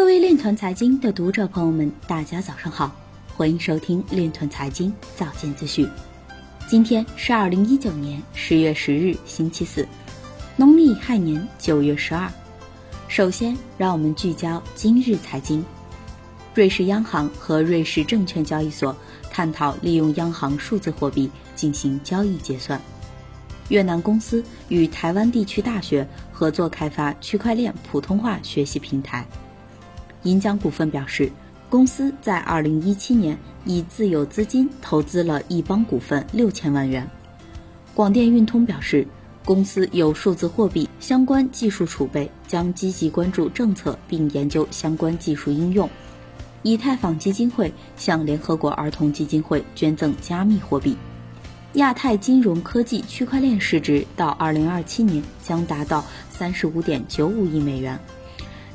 各位链团财经的读者朋友们，大家早上好，欢迎收听链团财经早间资讯。今天是二零一九年十月十日，星期四，农历亥年九月十二。首先，让我们聚焦今日财经。瑞士央行和瑞士证券交易所探讨利用央行数字货币进行交易结算。越南公司与台湾地区大学合作开发区块链普通话学习平台。银江股份表示，公司在2017年以自有资金投资了易邦股份六千万元。广电运通表示，公司有数字货币相关技术储备，将积极关注政策并研究相关技术应用。以太坊基金会向联合国儿童基金会捐赠加密货币。亚太金融科技区块链市值到2027年将达到35.95亿美元。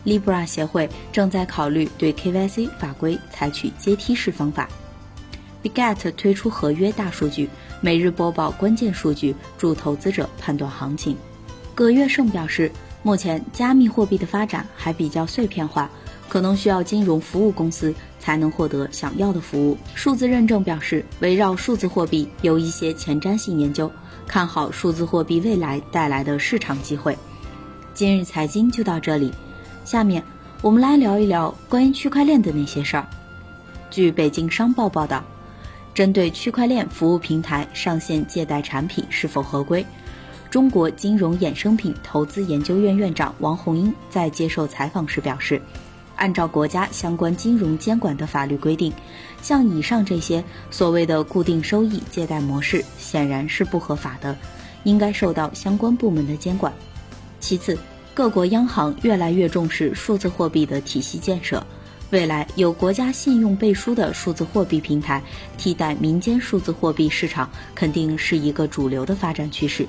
Libra 协会正在考虑对 KYC 法规采取阶梯式方法。Biget 推出合约大数据，每日播报关键数据，助投资者判断行情。葛月胜表示，目前加密货币的发展还比较碎片化，可能需要金融服务公司。才能获得想要的服务。数字认证表示，围绕数字货币有一些前瞻性研究，看好数字货币未来带来的市场机会。今日财经就到这里，下面我们来聊一聊关于区块链的那些事儿。据北京商报报道，针对区块链服务平台上线借贷产品是否合规，中国金融衍生品投资研究院院长王红英在接受采访时表示。按照国家相关金融监管的法律规定，像以上这些所谓的固定收益借贷模式显然是不合法的，应该受到相关部门的监管。其次，各国央行越来越重视数字货币的体系建设，未来有国家信用背书的数字货币平台替代民间数字货币市场，肯定是一个主流的发展趋势。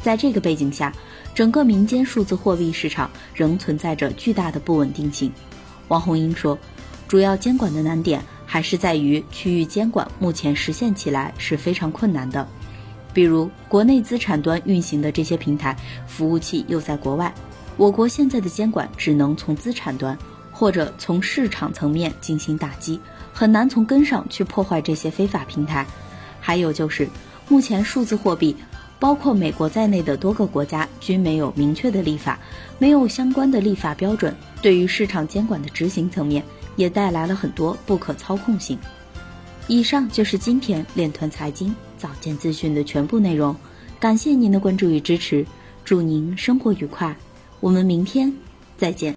在这个背景下，整个民间数字货币市场仍存在着巨大的不稳定性。王红英说，主要监管的难点还是在于区域监管，目前实现起来是非常困难的。比如，国内资产端运行的这些平台服务器又在国外，我国现在的监管只能从资产端或者从市场层面进行打击，很难从根上去破坏这些非法平台。还有就是，目前数字货币。包括美国在内的多个国家均没有明确的立法，没有相关的立法标准，对于市场监管的执行层面也带来了很多不可操控性。以上就是今天链团财经早间资讯的全部内容，感谢您的关注与支持，祝您生活愉快，我们明天再见。